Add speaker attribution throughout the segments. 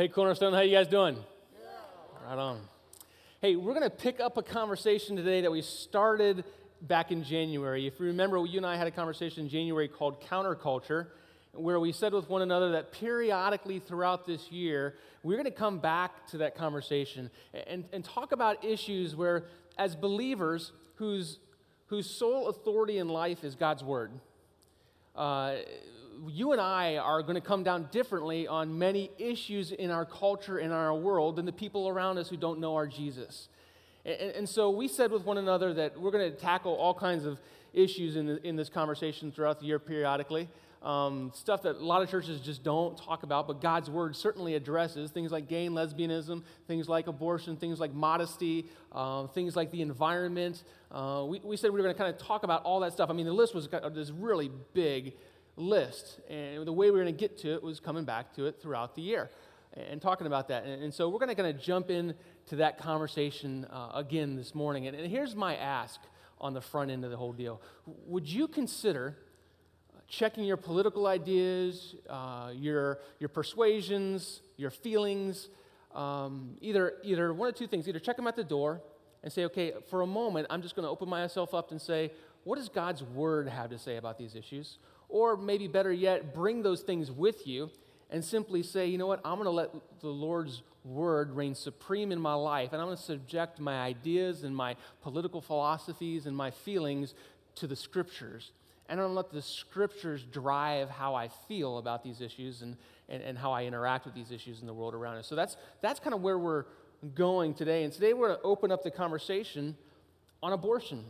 Speaker 1: Hey, Cornerstone, how you guys doing? Right on. Hey, we're going to pick up a conversation today that we started back in January. If you remember, you and I had a conversation in January called Counterculture, where we said with one another that periodically throughout this year, we're going to come back to that conversation and, and talk about issues where, as believers whose, whose sole authority in life is God's Word, uh, you and I are going to come down differently on many issues in our culture and our world than the people around us who don't know our Jesus. And, and so we said with one another that we're going to tackle all kinds of issues in, the, in this conversation throughout the year periodically. Um, stuff that a lot of churches just don't talk about, but God's word certainly addresses things like gay and lesbianism, things like abortion, things like modesty, uh, things like the environment. Uh, we, we said we were going to kind of talk about all that stuff. I mean, the list was this really big list. And the way we are going to get to it was coming back to it throughout the year and talking about that. And, and so we're going to kind of jump in to that conversation uh, again this morning. And, and, here's my ask on the front end of the whole deal Would you consider checking your political ideas, uh, your, your persuasions, your feelings? Um, either, either one of two things either check them at the door and say, okay, for a moment, I'm just going to open myself up and say, what does God's word have to say about these issues? Or maybe better yet, bring those things with you and simply say, you know what, I'm going to let the Lord's word reign supreme in my life, and I'm going to subject my ideas and my political philosophies and my feelings to the scriptures. And I'm going to let the scriptures drive how I feel about these issues and, and, and how I interact with these issues in the world around us. So that's, that's kind of where we're going today. And today we're going to open up the conversation on abortion.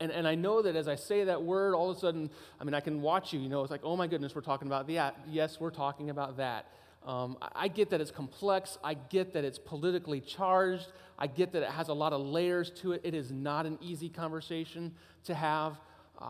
Speaker 1: And, and I know that as I say that word, all of a sudden, I mean, I can watch you, you know, it's like, oh my goodness, we're talking about that. Yes, we're talking about that. Um, I get that it's complex. I get that it's politically charged. I get that it has a lot of layers to it. It is not an easy conversation to have. Uh,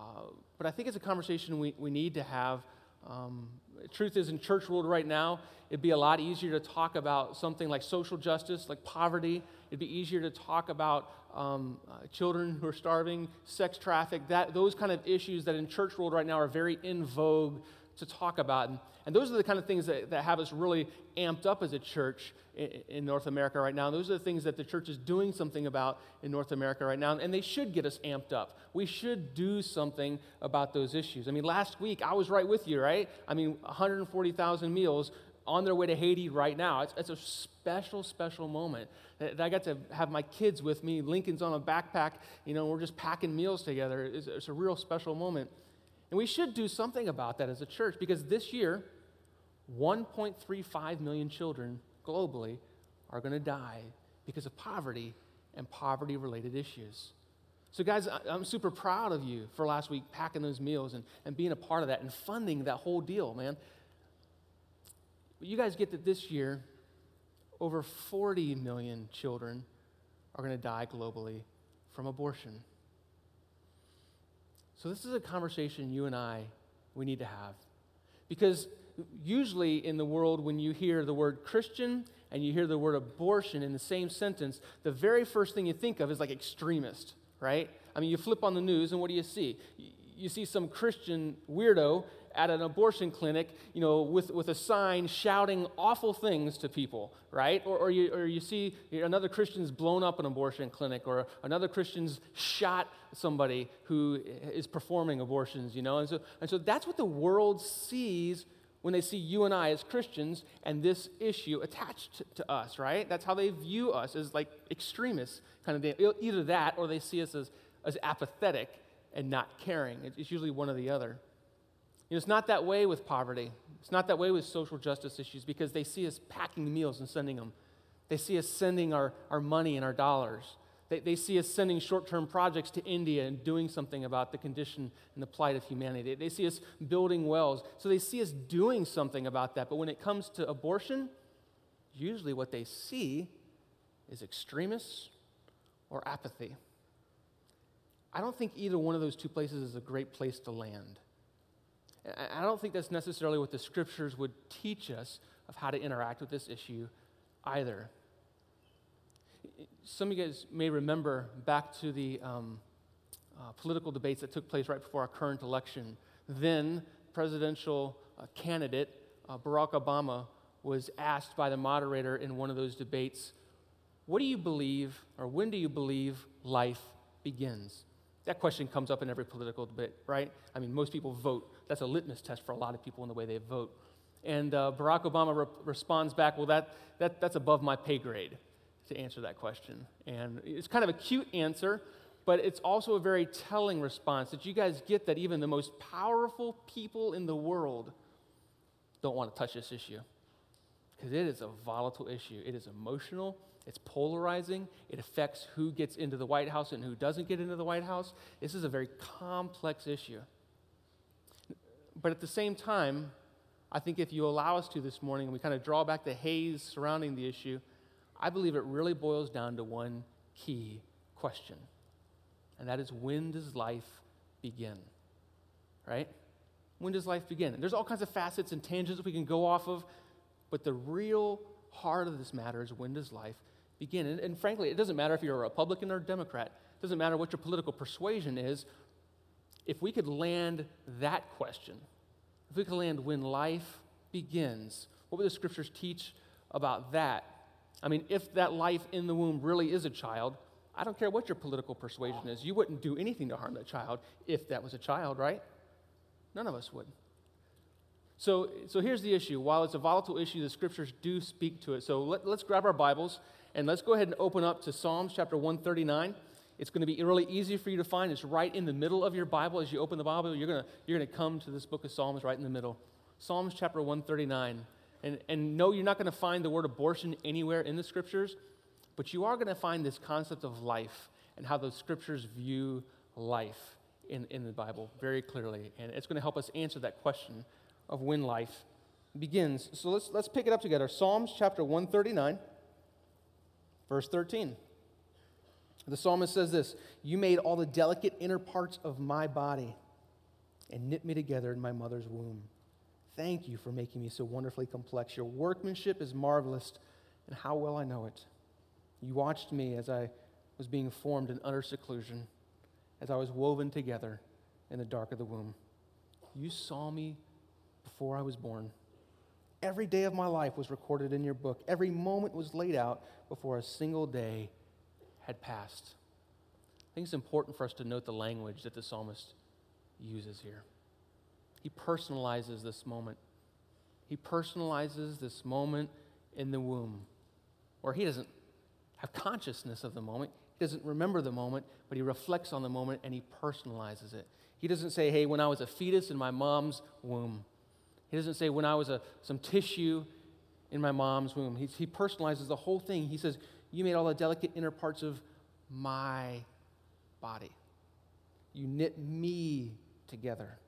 Speaker 1: but I think it's a conversation we, we need to have. Um, truth is, in church world right now, it'd be a lot easier to talk about something like social justice, like poverty. It'd be easier to talk about um, uh, children who are starving, sex traffic, that, those kind of issues that in church world right now are very in vogue to talk about. And, and those are the kind of things that, that have us really amped up as a church in, in, North America right now. And those are the things that the church is doing something about in North America right now. And they should get us amped up. We should do something about those issues. I mean, last week, I was right with you, right? I mean, 140,000 meals on their way to Haiti right now. It's, it's a special, special moment. that I got to have my kids with me. Lincoln's on a backpack. You know, we're just packing meals together. It's, it's a real special moment. And we should do something about that as a church because this year, 1.35 million children globally are going to die because of poverty and poverty related issues. So, guys, I'm super proud of you for last week packing those meals and, and being a part of that and funding that whole deal, man. But you guys get that this year, over 40 million children are going to die globally from abortion. So, this is a conversation you and I we need to have. Because usually in the world, when you hear the word Christian and you hear the word abortion in the same sentence, the very first thing you think of is like extremist, right? I mean, you flip on the news and what do you see? You see some Christian weirdo at an abortion clinic, you know, with, with a sign shouting awful things to people, right? Or, or, you, or you see another Christian's blown up an abortion clinic, or another Christian's shot somebody who is performing abortions, you know? And so, and so that's what the world sees when they see you and I as Christians and this issue attached to, us, right? That's how they view us as like extremists, kind of thing. Either that or they see us as, as apathetic and not caring. It's usually one or the other. You know, it's not that way with poverty. It's not that way with social justice issues because they see us packing meals and sending them. They see us sending our, our money and our dollars. They, they see us sending short term projects to India and doing something about the condition and the plight of humanity. They see us building wells. So they see us doing something about that. But when it comes to abortion, usually what they see is extremists or apathy. I don't think either one of those two places is a great place to land. I don't think that's necessarily what the scriptures would teach us of how to interact with this issue either. Some of you guys may remember back to the um, uh, political debates that took place right before our current election. Then, presidential uh, candidate uh, Barack Obama was asked by the moderator in one of those debates, What do you believe, or when do you believe life begins? That question comes up in every political debate, right? I mean, most people vote. That's a litmus test for a lot of people in the way they vote. And uh, Barack Obama re- responds back, Well, that, that, that's above my pay grade to answer that question. And it's kind of a cute answer, but it's also a very telling response that you guys get that even the most powerful people in the world don't want to touch this issue because it is a volatile issue. It is emotional, it's polarizing, it affects who gets into the White House and who doesn't get into the White House. This is a very complex issue. But at the same time, I think if you allow us to this morning we kind of draw back the haze surrounding the issue, I believe it really boils down to one key question. And that is when does life begin? Right? When does life begin? And there's all kinds of facets and tangents we can go off of, but the real heart of this matter is when does life begin? And, and frankly, it doesn't matter if you're a Republican or a Democrat, it doesn't matter what your political persuasion is. If we could land that question, if we could land when life begins, what would the scriptures teach about that? I mean, if that life in the womb really is a child, I don't care what your political persuasion is, you wouldn't do anything to harm that child if that was a child, right? None of us would. So, so here's the issue. While it's a volatile issue, the scriptures do speak to it. So let, let's grab our Bibles and let's go ahead and open up to Psalms chapter 139. It's going to be really easy for you to find. It's right in the middle of your Bible. As you open the Bible, you're going to, you're going to come to this book of Psalms right in the middle. Psalms chapter 139. And, and no, you're not going to find the word abortion anywhere in the scriptures, but you are going to find this concept of life and how the scriptures view life in, in the Bible very clearly. And it's going to help us answer that question of when life begins. So let's, let's pick it up together. Psalms chapter 139, verse 13. The psalmist says this You made all the delicate inner parts of my body and knit me together in my mother's womb. Thank you for making me so wonderfully complex. Your workmanship is marvelous, and how well I know it. You watched me as I was being formed in utter seclusion, as I was woven together in the dark of the womb. You saw me before I was born. Every day of my life was recorded in your book. Every moment was laid out before a single day had passed. I think it's important for us to note the language that the psalmist uses here. He personalizes this moment. He personalizes this moment in the womb, where he doesn't have consciousness of the moment. He doesn't remember the moment, but he reflects on the moment and he personalizes it. He doesn't say, hey, when I was a fetus in my mom's womb. He doesn't say, when I was a, some tissue in my mom's womb. He, he personalizes the whole thing. He says, you made all the delicate inner parts of my body. You knit me together.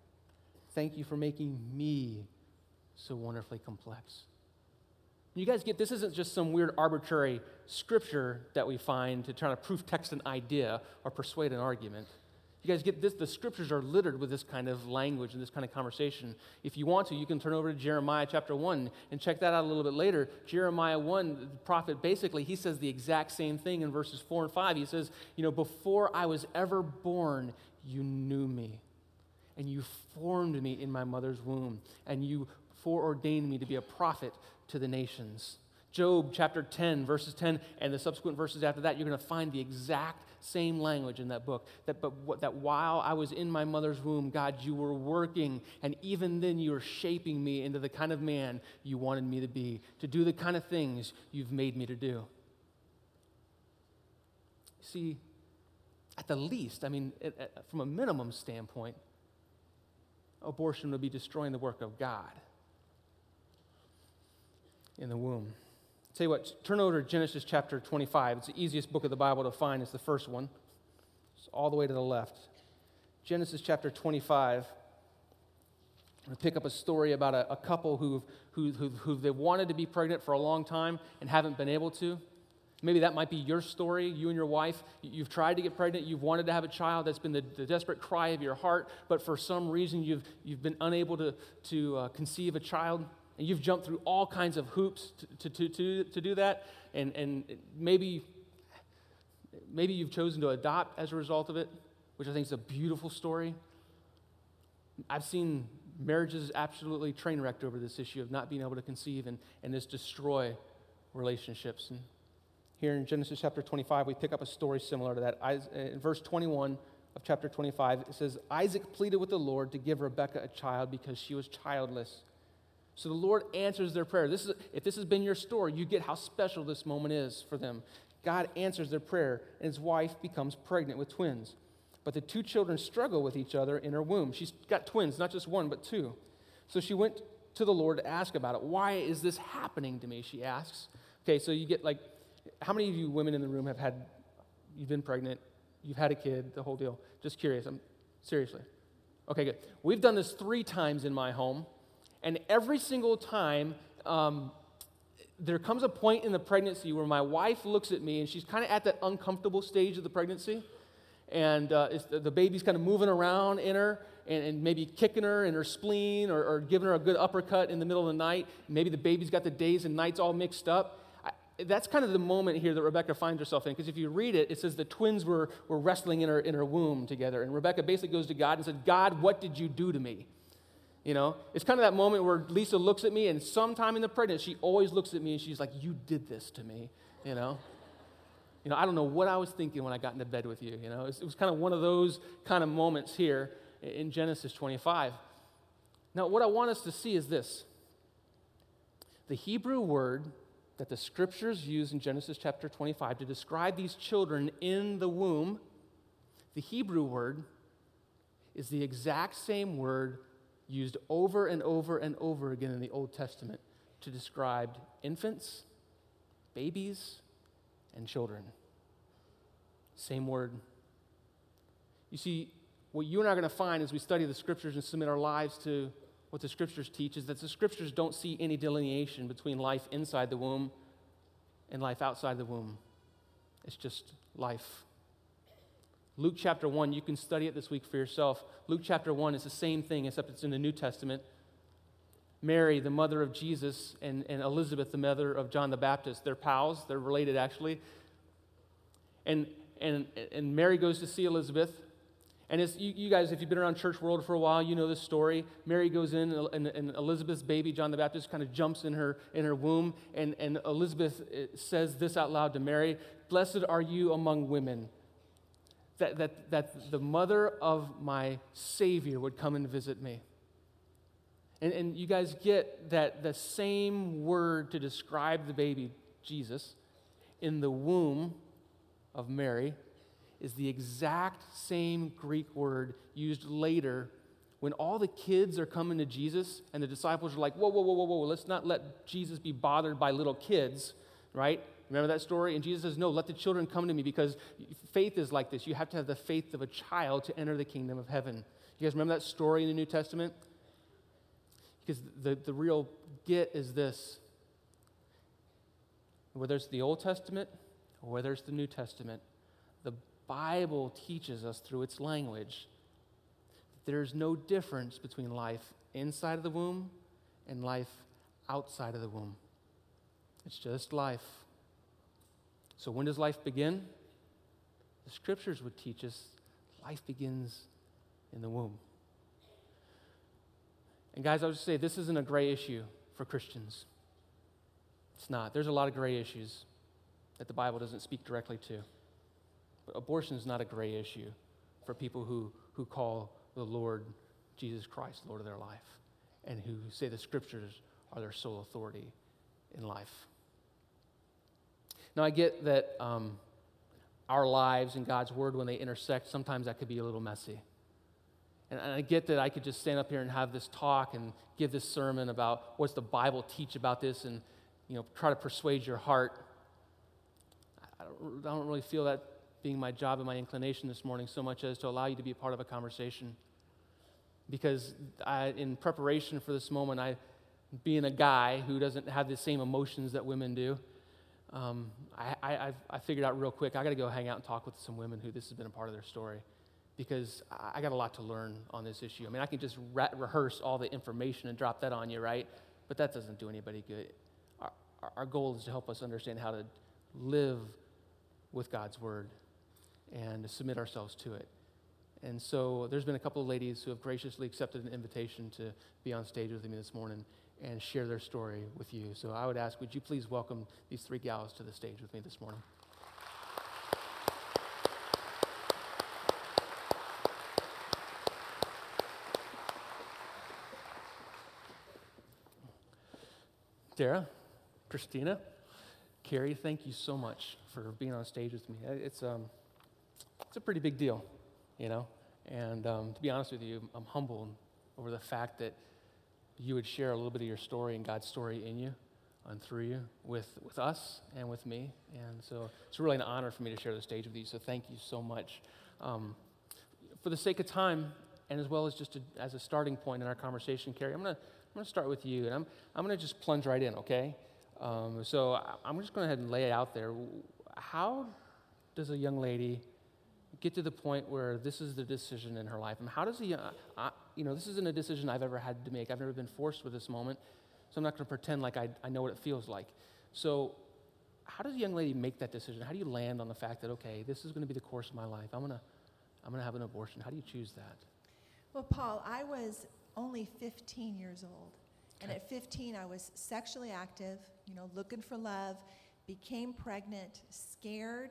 Speaker 1: Thank you for making me so wonderfully complex. You guys get this isn't just some weird arbitrary scripture that we find to try to proof text an idea or persuade an argument. You guys get this? The scriptures are littered with this kind of language and this kind of conversation. If you want to, you can turn over to Jeremiah chapter 1 and check that out a little bit later. Jeremiah 1, the prophet basically, he says the exact same thing in verses 4 and 5. He says, You know, before I was ever born, you knew me, and you formed me in my mother's womb, and you foreordained me to be a prophet to the nations. Job chapter 10, verses 10, and the subsequent verses after that, you're going to find the exact same language in that book. That, but, that while I was in my mother's womb, God, you were working, and even then you were shaping me into the kind of man you wanted me to be, to do the kind of things you've made me to do. See, at the least, I mean, from a minimum standpoint, abortion would be destroying the work of God in the womb. Tell you what, turn over to Genesis chapter 25. It's the easiest book of the Bible to find. It's the first one. It's all the way to the left. Genesis chapter 25. I pick up a story about a, a couple who've, who, who, who they've wanted to be pregnant for a long time and haven't been able to. Maybe that might be your story, you and your wife. You've tried to get pregnant, you've wanted to have a child, that's been the, the desperate cry of your heart, but for some reason you've, you've been unable to, to uh, conceive a child. And you've jumped through all kinds of hoops to, to, to, to do that. And, and maybe, maybe you've chosen to adopt as a result of it, which I think is a beautiful story. I've seen marriages absolutely train wrecked over this issue of not being able to conceive and, and this destroy relationships. And here in Genesis chapter 25, we pick up a story similar to that. In verse 21 of chapter 25, it says, Isaac pleaded with the Lord to give Rebekah a child because she was childless. So the Lord answers their prayer. This is, if this has been your story, you get how special this moment is for them. God answers their prayer, and his wife becomes pregnant with twins. But the two children struggle with each other in her womb. She's got twins, not just one, but two. So she went to the Lord to ask about it. Why is this happening to me? She asks. Okay, so you get like, how many of you women in the room have had, you've been pregnant, you've had a kid, the whole deal? Just curious. I'm seriously. Okay, good. We've done this three times in my home, and every single time, um, there comes a point in the pregnancy where my wife looks at me and she's kind of at that uncomfortable stage of the pregnancy and uh, the baby's kind of moving around in her and, and maybe kicking her in her spleen or, or, giving her a good uppercut in the middle of the night. Maybe the baby's got the days and nights all mixed up. I, that's kind of the moment here that Rebecca finds herself in, because if you read it, it says the twins were, were wrestling in her, in her womb together. And Rebecca basically goes to God and said, God, what did you do to me? You know, it's kind of that moment where Lisa looks at me, and sometime in the pregnancy, she always looks at me and she's like, You did this to me, you know? You know, I don't know what I was thinking when I got into bed with you. You know, it was, it was kind of one of those kind of moments here in Genesis 25. Now, what I want us to see is this the Hebrew word that the scriptures use in Genesis chapter 25 to describe these children in the womb, the Hebrew word is the exact same word used over and over and over again in the Old Testament to describe infants, babies, and children. Same word. You see, what you and I are going to find as we study the scriptures and submit our lives to what the scriptures teach is that the scriptures don't see any delineation between life inside the womb and life outside the womb. It's just life. Luke chapter 1, you can study it this week for yourself. Luke chapter 1 is the same thing, except it's in the New Testament. Mary, the mother of Jesus, and, and Elizabeth, the mother of John the Baptist. They're pals, they're related actually. And, and, and Mary goes to see Elizabeth. And you, you, guys, if you've been around church world for a while, you know this story. Mary goes in, and, and, Elizabeth's baby, John the Baptist, kind of jumps in her, in her womb. And, and Elizabeth eh, says this out loud to Mary Blessed are you among women. That, that, that the mother of my Savior would come and visit me. And, and you guys get that the same word to describe the baby, Jesus, in the womb of Mary is the exact same Greek word used later when all the kids are coming to Jesus and the disciples are like, whoa, whoa, whoa, whoa, whoa, let's not let Jesus be bothered by little kids, right? Remember that story? And Jesus says, no, let the children come to me because faith is like this. You have to have the faith of a child to enter the kingdom of heaven. You guys remember that story in the New Testament? Because the, the real get is this whether it's the Old Testament or whether it's the New Testament, the Bible teaches us through its language that there's no difference between life inside of the womb and life outside of the womb. It's just life. So, when does life begin? The scriptures would teach us life begins in the womb. And guys, I would say this isn't a gray issue for Christians. It's not. There's a lot of gray issues that the Bible doesn't speak directly to. But abortion is not a gray issue for people who, who call the Lord Jesus Christ Lord of their life and who say the scriptures are their sole authority in life. Now, I get that um, our lives and God's word, when they intersect, sometimes that could be a little messy. And, I get that I could just stand up here and have this talk and give this sermon about what's the Bible teach about this and, you know, try to persuade your heart. I don't, I don't really feel that being my job and my inclination this morning so much as to allow you to be a part of a conversation. Because I, in preparation for this moment, I, being a guy who doesn't have the same emotions that women do, um, I, I, I figured out real quick I got to go hang out and talk with some women who this has been a part of their story because I got a lot to learn on this issue. I mean, I can just re- rehearse all the information and drop that on you, right? But that doesn't do anybody good. Our, our goal is to help us understand how to live with God's word and submit ourselves to it And so there's been a couple of ladies who have graciously accepted an invitation to be on stage with me this morning and share their story with you. So I would ask, would you please welcome these three gals to the stage with me this morning? Dara, Christina, Carrie, thank you so much for being on stage with me. It's, um, it's a pretty big deal, you know? And um, to be honest with you, I'm humbled over the fact that you would share a little bit of your story and God's story in you and through you with, with us and with me. And so it's really an honor for me to share the stage with you. So thank you so much. Um, for the sake of time, and as well as just as a starting point in our conversation, Carrie, I'm going to I'm to start with you, and I'm, I'm going to just plunge right in, okay? Um, so I'm just going to ahead and lay it out there. How does a young lady get to the point where this is the decision in her life? And how does a, uh, you know, this isn't a decision I've ever had to make. I've never been forced with this moment, so I'm not going to pretend like I, I know what it feels like. So, how does a young lady make that decision? How do you land on the fact that, okay, this is going to be the course of my life? I'm going to, I'm going to have an abortion. How do you choose that?
Speaker 2: Well, Paul, I was only 15 years old. And at 15, I was sexually active, you know, looking for love, became pregnant, scared.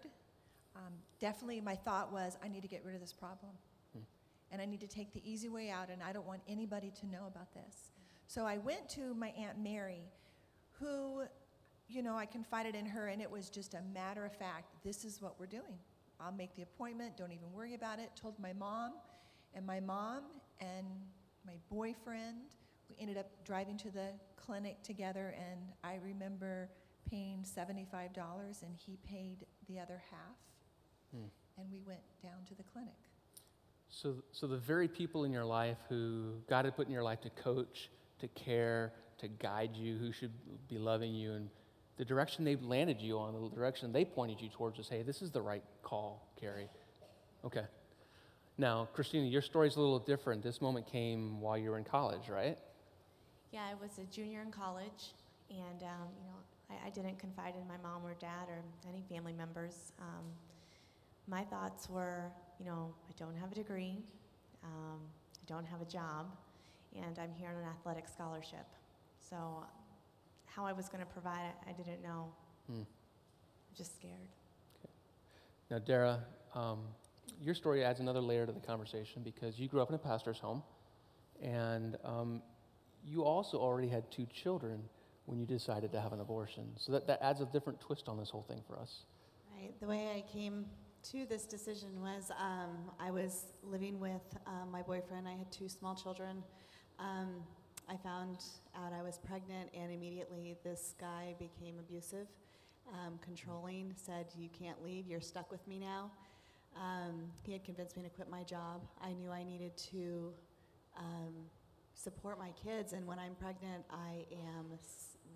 Speaker 2: Um, definitely, my thought was, I need to get rid of this problem. Hmm. And I need to take the easy way out, and I don't want anybody to know about this. So I went to my Aunt Mary, who, you know, I confided in her, and it was just a matter of fact this is what we're doing. I'll make the appointment, don't even worry about it. Told my mom, and my mom and my boyfriend. We ended up driving to the clinic together, and I remember paying $75, and he paid the other half. Hmm. And we went down to the clinic.
Speaker 1: So, so the very people in your life who God had put in your life to coach, to care, to guide you, who should be loving you, and the direction they've landed you on, the direction they pointed you towards is, hey, this is the right call, Carrie. Okay. Now, Christina, your story is a little different. This moment came while you were in college, right?
Speaker 3: Yeah, I was a junior in college, and um, you know, I, I, didn't confide in my mom or dad or any family members. Um, my thoughts were, you know, I don't have a degree, um, I don't have a job, and I'm here on an athletic scholarship. So, how I was going to provide it, I didn't know. Hmm. Just scared. Okay.
Speaker 1: Now, Dara, um, your story adds another layer to the conversation because you grew up in a pastor's home, and um, you also already had two children when you decided to have an abortion. So that, that adds a different twist on this whole thing for us.
Speaker 4: Right. The way I came to this decision was um, I was living with um, my boyfriend. I had two small children. Um, I found out I was pregnant, and immediately this guy became abusive, um, controlling, said, You can't leave, you're stuck with me now. Um, he had convinced me to quit my job. I knew I needed to um, support my kids, and when I'm pregnant, I am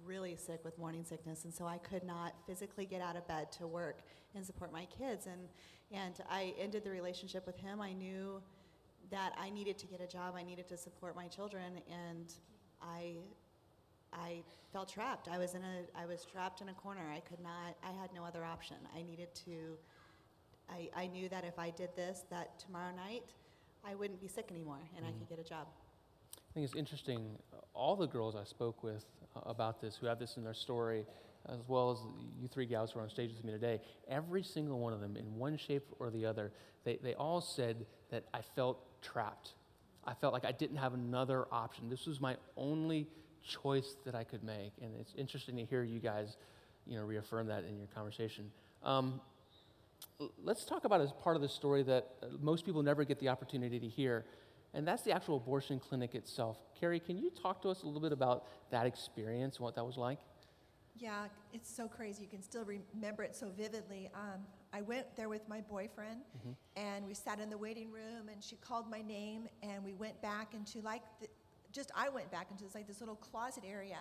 Speaker 4: really sick with morning sickness, and so I could not physically get out of bed to work and support my kids. And and I ended the relationship with him. I knew that I needed to get a job. I needed to support my children, and I I felt trapped. I was in a I was trapped in a corner. I could not. I had no other option. I needed to I, I knew that if I did this, that tomorrow night I wouldn't be sick anymore and mm I could mm-hmm. get a job.
Speaker 1: I think it's interesting. All the girls I spoke with uh, about this, who have this in their story, as well as you three gals who are on stage with me today, every single one of them, in one shape or the other, they, they all said that I felt trapped. I felt like I didn't have another option. This was my only choice that I could make. And it's interesting to hear you guys, you know, reaffirm that in your conversation. Um, let's talk about as part of the story that uh, most people never get the opportunity to hear, and that's the actual abortion clinic itself. Carrie, can you talk to us a little bit about that experience and what that was like?
Speaker 2: Yeah, it's so crazy. You can still remember it so vividly. Um, I went there with my boyfriend, mm-hmm. and we sat in the waiting room, and she called my name, and we went back into like the, just I went back into this like this little closet area,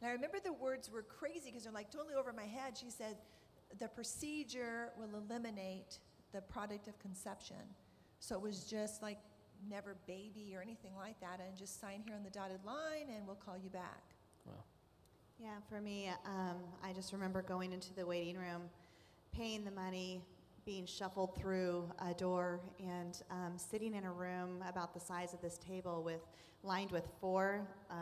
Speaker 2: and I remember the words were crazy because they're like totally over my head. She said, the procedure will eliminate the product of conception. So it was just like never baby or anything like that, and just sign here on the dotted line, and we'll call you back. Wow.
Speaker 4: Yeah, for me, um, I just remember going into the waiting room, paying the money, being shuffled through a door and um, sitting in a room about the size of this table with lined with four uh,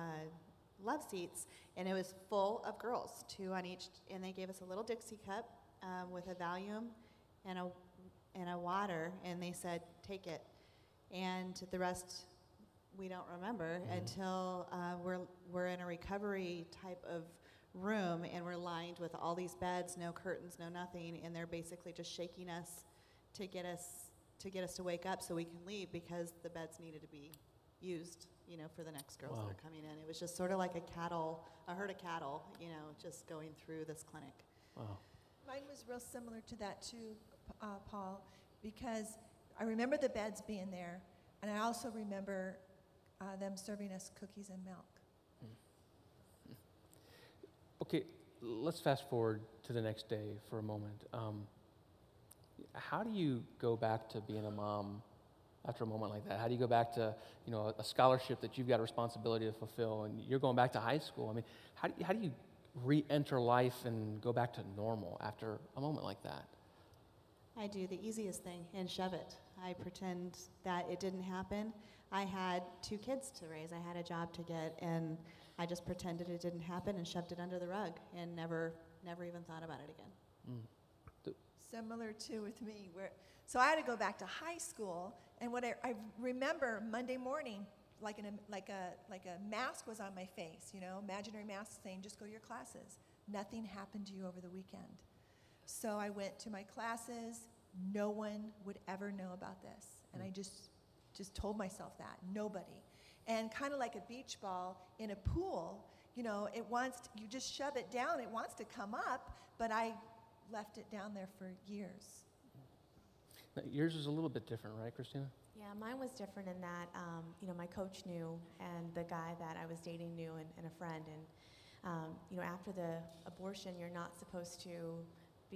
Speaker 4: love seats, and it was full of girls, two on each, and they gave us a little Dixie cup um, with a Valium and a and a water, and they said, "Take it," and the rest we don't remember
Speaker 1: Mhm.
Speaker 4: until uh, we're we're in a recovery type of room, and we're lined with all these beds, no curtains, no nothing, and they're basically just shaking us to get us to get us to wake up so we can leave because the beds needed to be used, you know, for the next girls
Speaker 1: Wow.
Speaker 4: that are coming in. It was just sort of like a cattle, a herd of cattle, you know, just going through this clinic.
Speaker 1: Wow.
Speaker 2: Mine was real similar to that too, uh, Paul, because I remember the beds being there, and I also remember uh, them serving us cookies and milk.
Speaker 1: Okay, let's fast forward to the next day for a moment. Um, how do you go back to being a mom after a moment like that? How do you go back to you know a scholarship that you've got a responsibility to fulfill, and you're going back to high school? I mean, how do you, how do you re-enter life and go back to normal after a moment like that?
Speaker 4: I do the easiest thing and shove it. I pretend that it didn't happen. I had two kids to raise, I had a job to get, and I just pretended it didn't happen and shoved it under the rug and never, never even thought about it again.
Speaker 1: Mm.
Speaker 2: Similar to with me, where so I had to go back to high school, and what I, I remember Monday morning, like an, like a like a mask was on my face, you know, imaginary mask saying just go to your classes. Nothing happened to you over the weekend. So I went to my classes. No one would ever know about this, and I just just told myself that nobody. And kind of like a beach ball in a pool, you know, it wants to, you just shove it down. It wants to come up, but I left it down there for years.
Speaker 1: Now, Yours is a little bit different, right, Christina?
Speaker 3: Yeah, mine was different in that, um, you know, my coach knew, and the guy that I was dating knew, and, and a friend. And, um, you know, after the abortion, you're not supposed to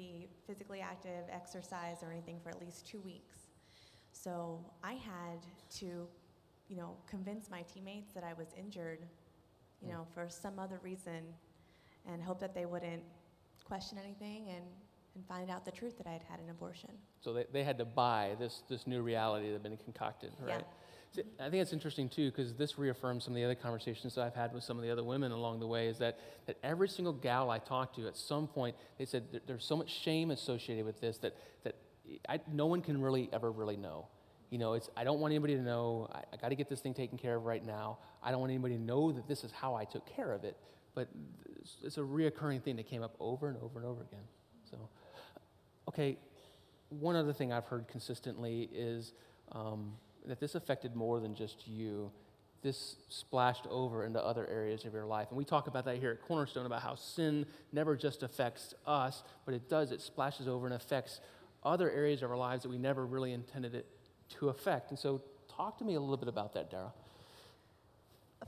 Speaker 3: be physically active, exercise, or anything for at least two weeks. So I had to, you know, convince my teammates that I was injured, you know, for some other reason, and hope that they wouldn't question anything and, and find out the truth that I had had an abortion.
Speaker 1: So they, they had to buy this, this new reality that had been concocted, right? Yeah. I think it's interesting too, because this reaffirms some of the other conversations that I've had with some of the other women along the way. Is that, that every single gal I talked to, at some point, they said there, there's so much shame associated with this that that I, no one can really ever really know. You know, it's I don't want anybody to know. I, I got to get this thing taken care of right now. I don't want anybody to know that this is how I took care of it. But it's, it's a reoccurring thing that came up over and over and over again. So, okay, one other thing I've heard consistently is um, that this affected more than just you. This splashed over into other areas of your life. And we talk about that here at Cornerstone about how sin never just affects us, but it does. It splashes over and affects other areas of our lives that we never really intended it to affect. And so, talk to me a little bit about that, Dara.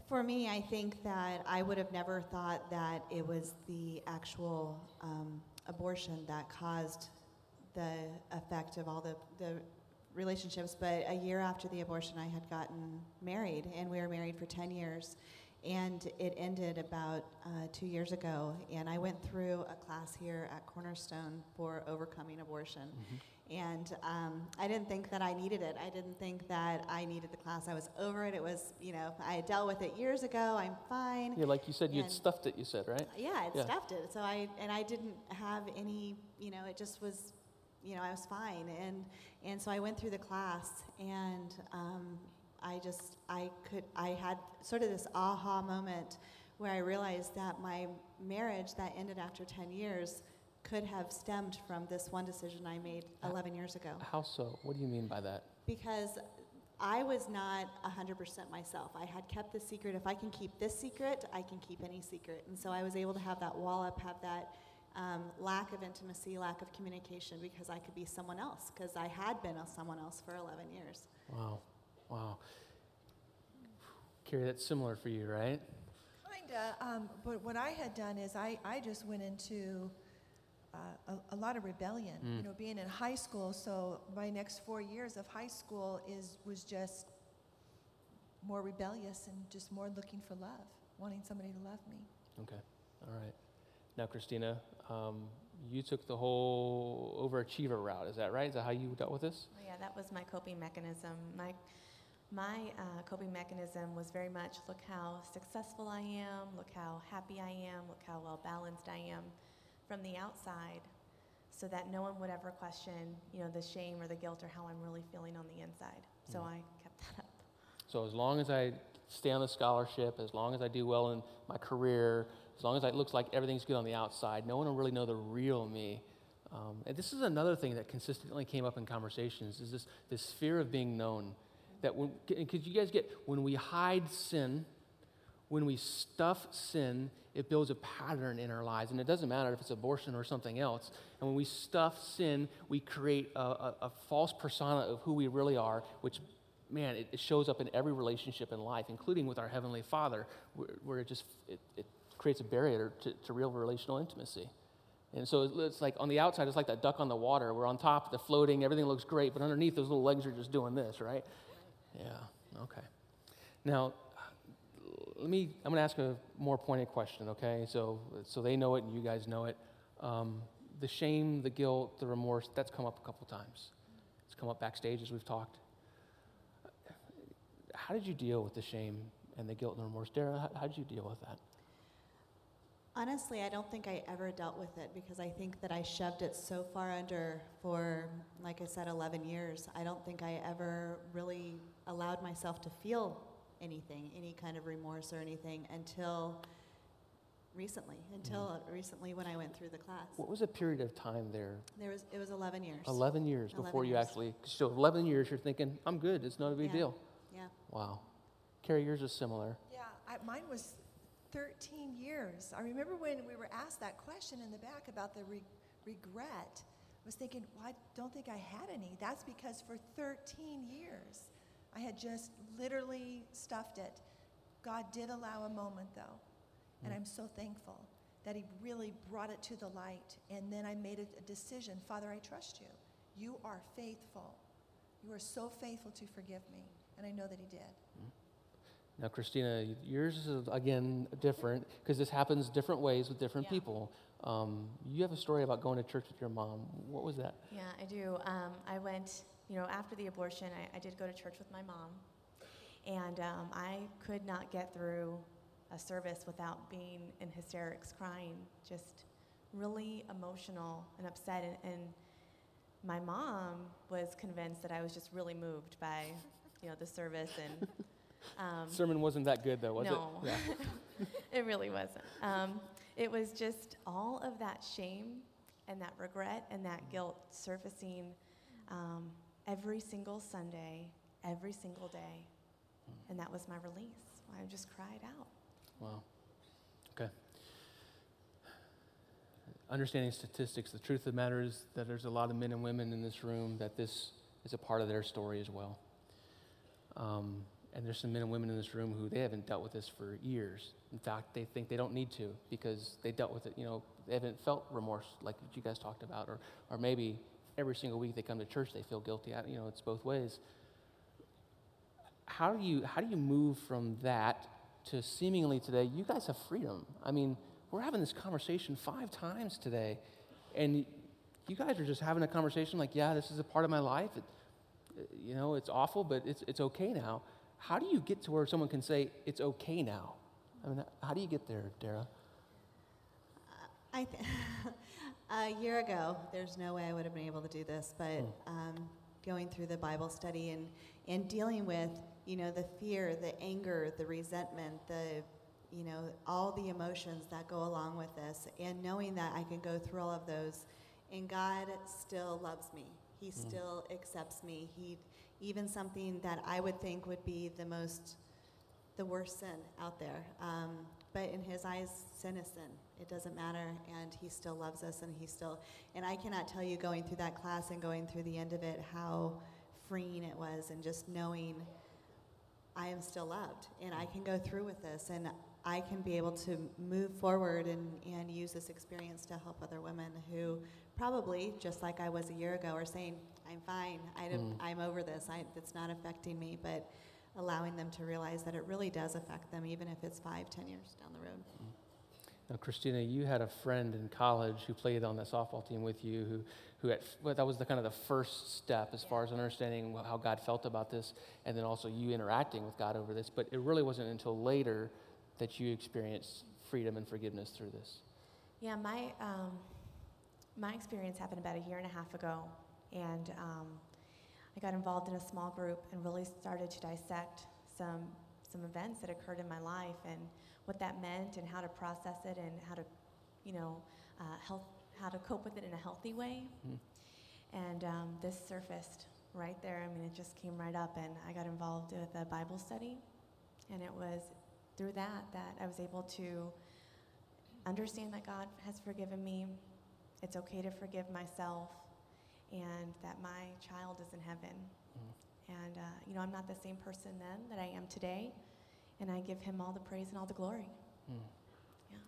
Speaker 4: For me, I think that I would have never thought that it was the actual um, abortion that caused the effect of all the, the relationships. But a year after the abortion, I had gotten married, and we were married for 10 years. And it ended about uh, two years ago. And I went through a class here at Cornerstone for overcoming abortion. And um, I didn't think that I needed it. I didn't think that I needed the class. I was over it. It was, you know, I had dealt with it years ago. I'm fine.
Speaker 1: Yeah, like you said, you'd stuffed it, you said, right?
Speaker 4: Yeah, it
Speaker 1: Yeah.
Speaker 4: stuffed it. So I and I didn't have any, you know, it just was, you know, I was fine. And and so I went through the class, and um, I just I could I had sort of this aha moment where I realized that my marriage that ended after ten years could have stemmed from this one decision I made
Speaker 1: Uh,
Speaker 4: 11 years ago
Speaker 1: How so? What do you mean by that?
Speaker 4: because I was not 100% myself. I had kept the secret. If I can keep this secret, I can keep any secret. And so I was able to have that wall up, have that um, lack of intimacy, lack of communication, because I could be someone else, because I had been a someone else for 11 years.
Speaker 1: Wow, wow. Carrie, that's similar for you, right?
Speaker 2: Kinda, um, but what I had done is I, I just went into uh, a, a lot of rebellion. You
Speaker 1: Mm.
Speaker 2: know, being in high school, so my next four years of high school is was just more rebellious and just more looking for love, wanting somebody to love me.
Speaker 1: Okay, all right. Now, Christina, um, you took the whole overachiever route. Is that right? Is that how you dealt with this?
Speaker 3: Oh, yeah, that was my coping mechanism. My my uh, coping mechanism was very much look how successful I am, look how happy I am, look how well balanced I am from the outside, so that no one would ever question, you know, the shame or the guilt or how I'm really feeling on the inside. So
Speaker 1: Mm.
Speaker 3: I kept that up.
Speaker 1: So as long as I stay on the scholarship, as long as I do well in my career, as long as it looks like everything's good on the outside, no one will really know the real me. Um, and this is another thing that consistently came up in conversations: is this this fear of being known. That when, because you guys get when we hide sin, when we stuff sin, it builds a pattern in our lives, and it doesn't matter if it's abortion or something else. And when we stuff sin, we create a, a, a false persona of who we really are, which man, it, it shows up in every relationship in life, including with our Heavenly Father, where, where it just it, it creates a barrier to, to real relational intimacy. And so it's- like on the outside, it's like that duck on the water. We're on top, the floating, everything looks great, but underneath, those little legs are just doing this, right? Yeah, okay. Now, let me, I'm going to ask a more pointed question, okay? So, so they know it and you guys know it. Um, the shame, the guilt, the remorse, that's come up a couple times. It's come up backstage as we've talked. How did you deal with the shame and the guilt and the remorse? Dara, how, how did you deal with that?
Speaker 4: Honestly, I don't think I ever dealt with it because I think that I shoved it so far under for, like I said, 11 years. I don't think I ever really allowed myself to feel anything, any kind of remorse or anything until recently, until mm. recently when I went through the class.
Speaker 1: What was a period of time there?
Speaker 4: There was, it was 11 years.
Speaker 1: 11 years
Speaker 4: 11
Speaker 1: before you actually, so 11 years you're thinking, I'm good, it's not a big
Speaker 4: Yeah.
Speaker 1: deal.
Speaker 4: Yeah.
Speaker 1: Wow. Carrie, yours is similar.
Speaker 2: Yeah, I, mine was 13 years. I remember when we were asked that question in the back about the re- regret. I was thinking, well, I don't think I had any. That's because for 13 years, I had just literally stuffed it. God did allow a moment, though, and
Speaker 1: Mm.
Speaker 2: I'm so thankful that He really brought it to the light. And then I made a, a decision Father, I trust you. You are faithful. You are so faithful to forgive me. And I know that He did.
Speaker 1: Now, Christina, yours is again different because this happens different ways with different
Speaker 3: Yeah.
Speaker 1: people. Um, you have a story about going to church with your mom. What was that?
Speaker 3: Yeah, I do. Um, I went, you know, after the abortion, I, I did go to church with my mom. And um, I could not get through a service without being in hysterics, crying, just really emotional and upset. And, and my mom was convinced that I was just really moved by, you know, the service. And um,
Speaker 1: Sermon wasn't that good, though, was
Speaker 3: no.
Speaker 1: it? Yeah.
Speaker 3: it really wasn't. Um, it was just all of that shame and that regret and that guilt surfacing um, every single Sunday, every single day. And that was my release. I just cried out.
Speaker 1: Wow. Okay. Understanding statistics, the truth of the matter is that there's a lot of men and women in this room that this is a part of their story as well. Um, and there's some men and women in this room who they haven't dealt with this for years. In fact, they think they don't need to because they dealt with it. You know, they haven't felt remorse like you guys talked about, or or maybe every single week they come to church they feel guilty. You know, it's both ways. How do you how do you move from that to seemingly today? You guys have freedom. I mean, we're having this conversation five times today, and you guys are just having a conversation like, yeah, this is a part of my life. It, you know, it's awful, but it's it's okay now. How do you get to where someone can say it's okay now? I mean, how do you get there, Dara?
Speaker 4: I th- a year ago, there's no way I would have been able to do this, but um, going through the Bible study and, and dealing with, you know, the fear, the anger, the resentment, the, you know, all the emotions that go along with this, and knowing that I can go through all of those, and God still loves me. He still accepts me. He, even something that I would think would be the most the worst sin out there. Um, but in his eyes, sin is sin. It doesn't matter, and he still loves us, and he still. And I cannot tell you, going through that class and going through the end of it, how freeing it was, and just knowing I am still loved, and I can go through with this, and I can be able to move forward and, and use this experience to help other women who probably, just like I was a year ago, are saying, I'm fine, I
Speaker 1: mm.
Speaker 4: I'm over this, I, it's not affecting me, but allowing them to realize that it really does affect them, even if it's five, ten years down the road.
Speaker 1: Now, Christina, you had a friend in college who played on the softball team with you, who, who at, well, that was the kind of the first step as far as understanding how God felt about this, and then also you interacting with God over this. But it really wasn't until later that you experienced freedom and forgiveness through this.
Speaker 3: Yeah, my, um, my experience happened about a year and a half ago, and um, I got involved in a small group and really started to dissect some, some events that occurred in my life and what that meant and how to process it and how to, you know, uh, health, how to cope with it in a healthy way.
Speaker 1: Mm.
Speaker 3: And um, this surfaced right there. I mean, it just came right up, and I got involved with a Bible study, and it was through that that I was able to understand that God has forgiven me. It's okay to forgive myself, and that my child is in heaven.
Speaker 1: Mm.
Speaker 3: And, uh, you know, I'm not the same person then that I am today, and I give him all the praise and all the glory.
Speaker 1: Mm.
Speaker 3: Yeah.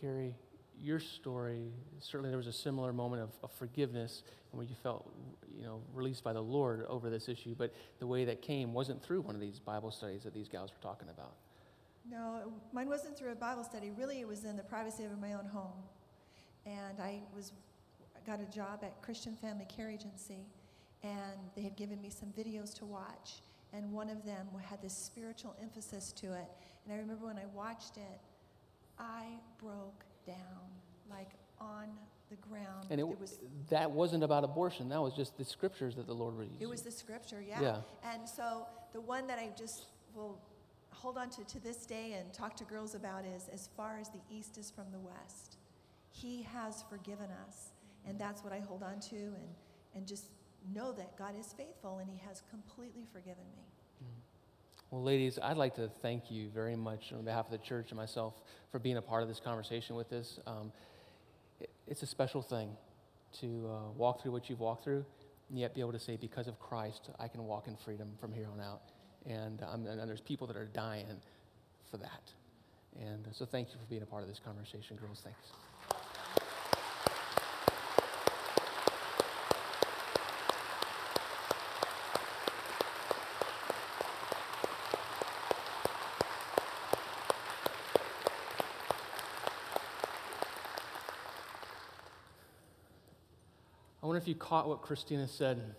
Speaker 1: Carrie, your story, certainly there was a similar moment of, of forgiveness and where you felt, you know, released by the Lord over this issue, but the way that came wasn't through one of these Bible studies that these gals were talking about.
Speaker 2: No, mine wasn't through a Bible study. Really, it was in the privacy of my own home. And I was got a job at Christian Family Care Agency, and they had given me some videos to watch. And one of them had this spiritual emphasis to it. And I remember when I watched it, I broke down, like on the ground.
Speaker 1: And it,
Speaker 2: There was
Speaker 1: that wasn't about abortion. That was just the scriptures that the Lord using.
Speaker 2: It was the scripture, yeah.
Speaker 1: Yeah.
Speaker 2: And so the one that I just will hold on to to this day and talk to girls about is as far as the east is from the west. He has forgiven us. And that's what I hold on to and, and just know that God is faithful and He has completely forgiven me.
Speaker 1: Well, ladies, I'd like to thank you very much on behalf of the church and myself for being a part of this conversation with us. Um, it, it's a special thing to uh, walk through what you've walked through, and yet be able to say, because of Christ, I can walk in freedom from here on out. And, um, and there's people that are dying for that. And so thank you for being a part of this conversation, girls. Thanks. If you caught what Christina said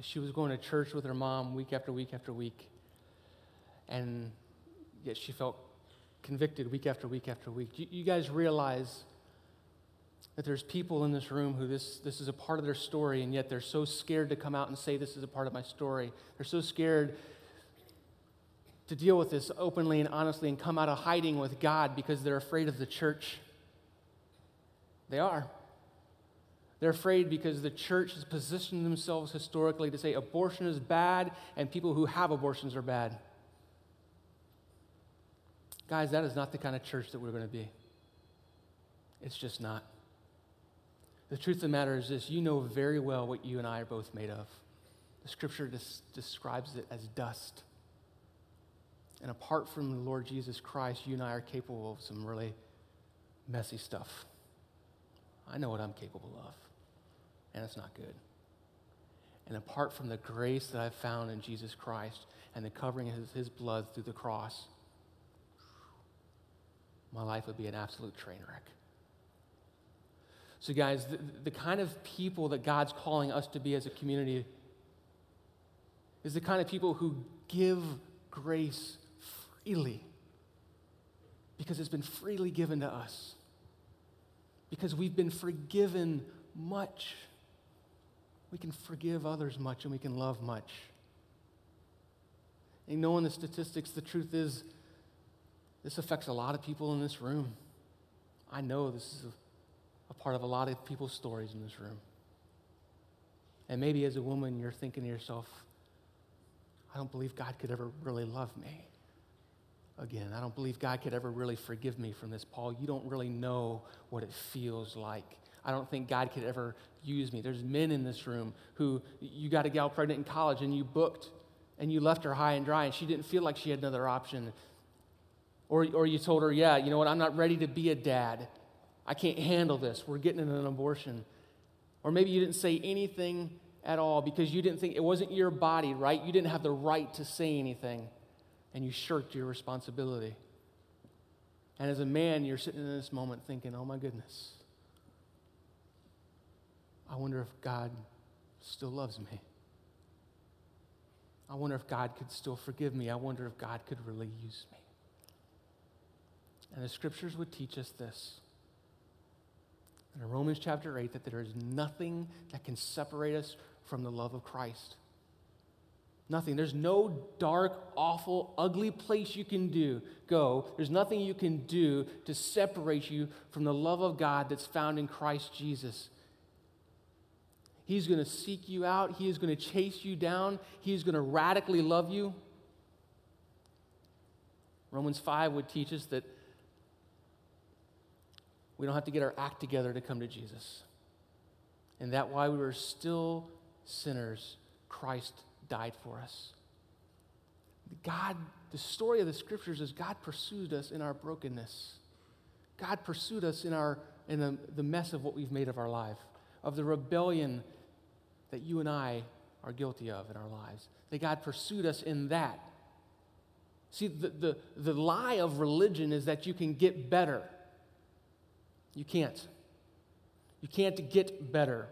Speaker 1: she was going to church with her mom week after week after week. And yet she felt convicted week after week after week. You, you guys realize that there's people in this room who this, this is a part of their story, and yet they're so scared to come out and say, This is a part of my story. They're so scared to deal with this openly and honestly and come out of hiding with God because they're afraid of the church. They are. They're afraid because the church has positioned themselves historically to say abortion is bad and people who have abortions are bad. Guys, that is not the kind of church that we're going to be. It's just not. The truth of the matter is this you know very well what you and I are both made of. The scripture des- describes it as dust. And apart from the Lord Jesus Christ, you and I are capable of some really messy stuff. I know what I'm capable of, and it's not good. And apart from the grace that I've found in Jesus Christ and the covering of his, his blood through the cross, my life would be an absolute train wreck. So, guys, the, the kind of people that God's calling us to be as a community is the kind of people who give grace freely because it's been freely given to us. Because we've been forgiven much. We can forgive others much and we can love much. And knowing the statistics, the truth is, this affects a lot of people in this room. I know this is a, a part of a lot of people's stories in this room. And maybe as a woman, you're thinking to yourself, I don't believe God could ever really love me. Again, I don't believe God could ever really forgive me from this. Paul, you don't really know what it feels like. I don't think God could ever use me. There's men in this room who you got a gal pregnant in college and you booked and you left her high and dry and she didn't feel like she had another option. Or, or you told her, yeah, you know what, I'm not ready to be a dad. I can't handle this. We're getting an abortion. Or maybe you didn't say anything at all because you didn't think it wasn't your body, right? You didn't have the right to say anything and you shirked your responsibility. And as a man, you're sitting in this moment thinking, oh my goodness, I wonder if God still loves me. I wonder if God could still forgive me. I wonder if God could really use me. And the scriptures would teach us this. In Romans chapter 8, that there is nothing that can separate us from the love of Christ. Nothing. There's no dark, awful, ugly place you can do, go. There's nothing you can do to separate you from the love of God that's found in Christ Jesus. He's going to seek you out. He is going to chase you down. He is going to radically love you. Romans 5 would teach us that we don't have to get our act together to come to Jesus. And that while we were still sinners, Christ died for us. God, the story of the scriptures is God pursued us in our brokenness. God pursued us in, our, in the, the mess of what we've made of our life, of the rebellion that you and I are guilty of in our lives. That God pursued us in that. See, the, the, the lie of religion is that you can get better. You can't. You can't get better.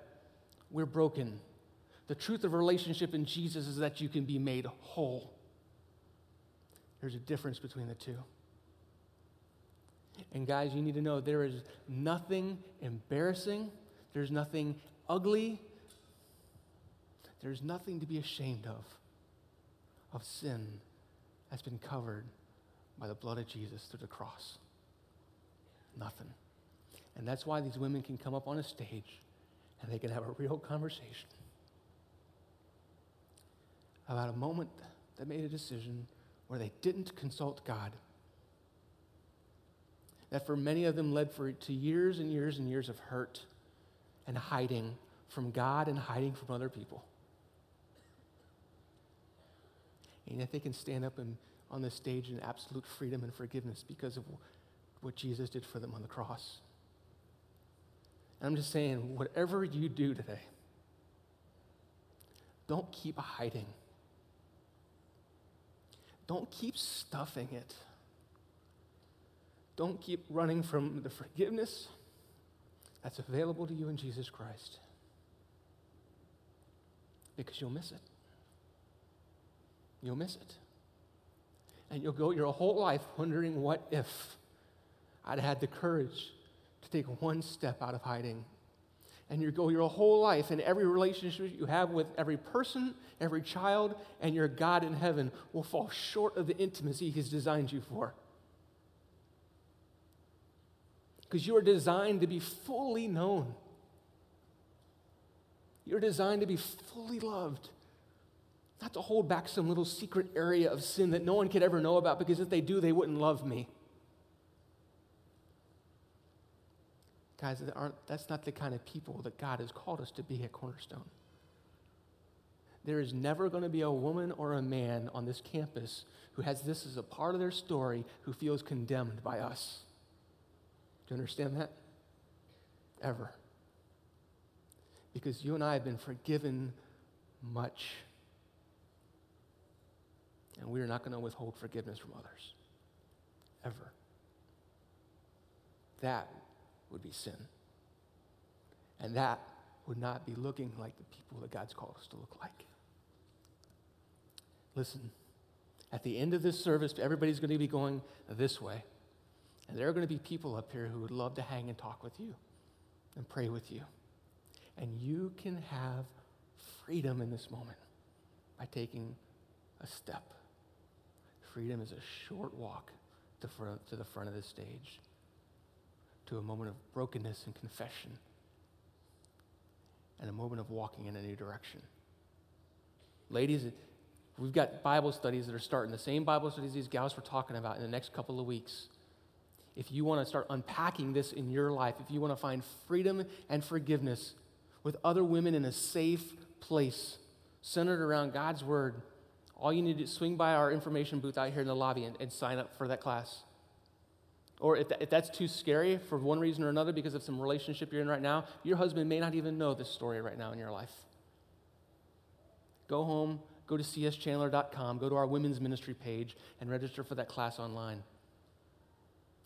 Speaker 1: We're broken. The truth of relationship in Jesus is that you can be made whole. There's a difference between the two. And guys, you need to know there is nothing embarrassing, there's nothing ugly, there's nothing to be ashamed of, of sin that's been covered by the blood of Jesus through the cross. Nothing. And that's why these women can come up on a stage and they can have a real conversation about a moment that made a decision where they didn't consult God. That for many of them led for, to years and years and years of hurt and hiding from God and hiding from other people. And yet they can stand up and, on this stage in absolute freedom and forgiveness because of what Jesus did for them on the cross. And I'm just saying, whatever you do today, don't keep hiding. Don't keep stuffing it. Don't keep running from the forgiveness that's available to you in Jesus Christ because you'll miss it. You'll miss it. And you'll go your whole life wondering what if I'd had the courage to take one step out of hiding. And you go your whole life, and every relationship you have with every person, every child, and your God in heaven will fall short of the intimacy He's designed you for. Because you are designed to be fully known. You're designed to be fully loved. Not to hold back some little secret area of sin that no one could ever know about, because if they do, they wouldn't love me. Guys, that that's not the kind of people that God has called us to be at Cornerstone. There is never going to be a woman or a man on this campus who has this as a part of their story who feels condemned by us. Do you understand that? Ever. Because you and I have been forgiven much. And we are not going to withhold forgiveness from others. Ever. That would be sin. And that would not be looking like the people that God's called us to look like. Listen, at the end of this service, everybody's going to be going this way. And there are going to be people up here who would love to hang and talk with you and pray with you. And you can have freedom in this moment by taking a step. Freedom is a short walk to, to the front of the stage to a moment of brokenness and confession and a moment of walking in a new direction. Ladies, we've got Bible studies that are starting, the same Bible studies these gals were talking about in the next couple of weeks. If you want to start unpacking this in your life, if you want to find freedom and forgiveness with other women in a safe place centered around God's Word, all you need to do is swing by our information booth out here in the lobby and, and sign up for that class. Or if, that, if that's too scary for one reason or another because of some relationship you're in right now, your husband may not even know this story right now in your life. Go home, go to cschandler.com, go to our women's ministry page, and register for that class online.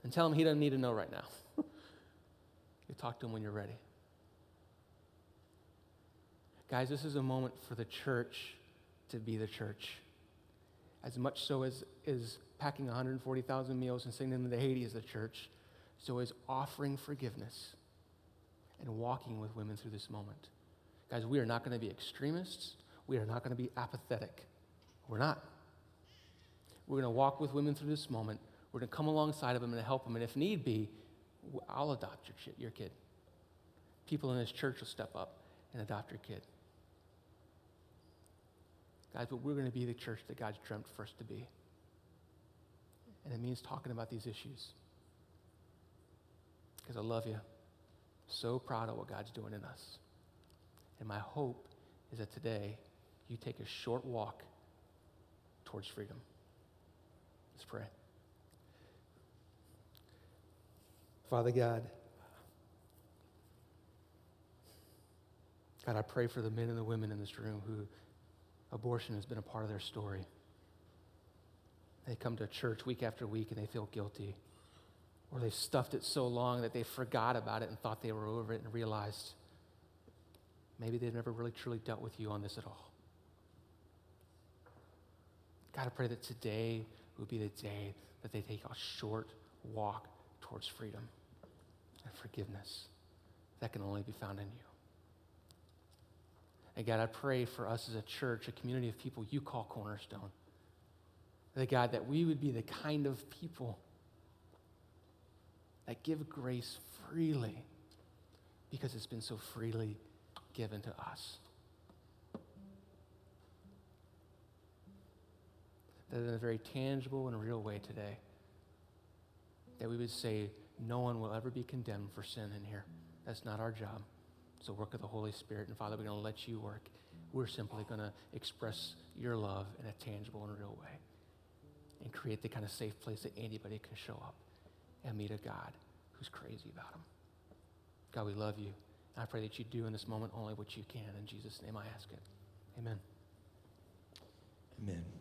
Speaker 1: And tell him he doesn't need to know right now. you talk to him when you're ready. Guys, this is a moment for the church to be the church. As much so as is packing 140,000 meals and sending them to Haiti as the church, so is offering forgiveness and walking with women through this moment. Guys, we are not going to be extremists. We are not going to be apathetic. We're not. We're going to walk with women through this moment. We're going to come alongside of them and help them. And if need be, I'll adopt your, your kid. People in this church will step up and adopt your kid. Guys, but we're going to be the church that God's dreamt for us to be. And it means talking about these issues. Because I love you. So proud of what God's doing in us. And my hope is that today you take a short walk towards freedom. Let's pray. Father God, God, I pray for the men and the women in this room who abortion has been a part of their story. They come to church week after week and they feel guilty. Or they've stuffed it so long that they forgot about it and thought they were over it and realized maybe they've never really truly dealt with you on this at all. God, I pray that today would be the day that they take a short walk towards freedom and forgiveness that can only be found in you. And God, I pray for us as a church, a community of people you call Cornerstone. That God, that we would be the kind of people that give grace freely because it's been so freely given to us. That in a very tangible and real way today, that we would say, no one will ever be condemned for sin in here. That's not our job. So work of the Holy Spirit. And Father, we're going to let you work. We're simply going to express your love in a tangible and real way and create the kind of safe place that anybody can show up and meet a God who's crazy about them. God, we love you. I pray that you do in this moment only what you can. In Jesus' name I ask it. Amen.
Speaker 5: Amen.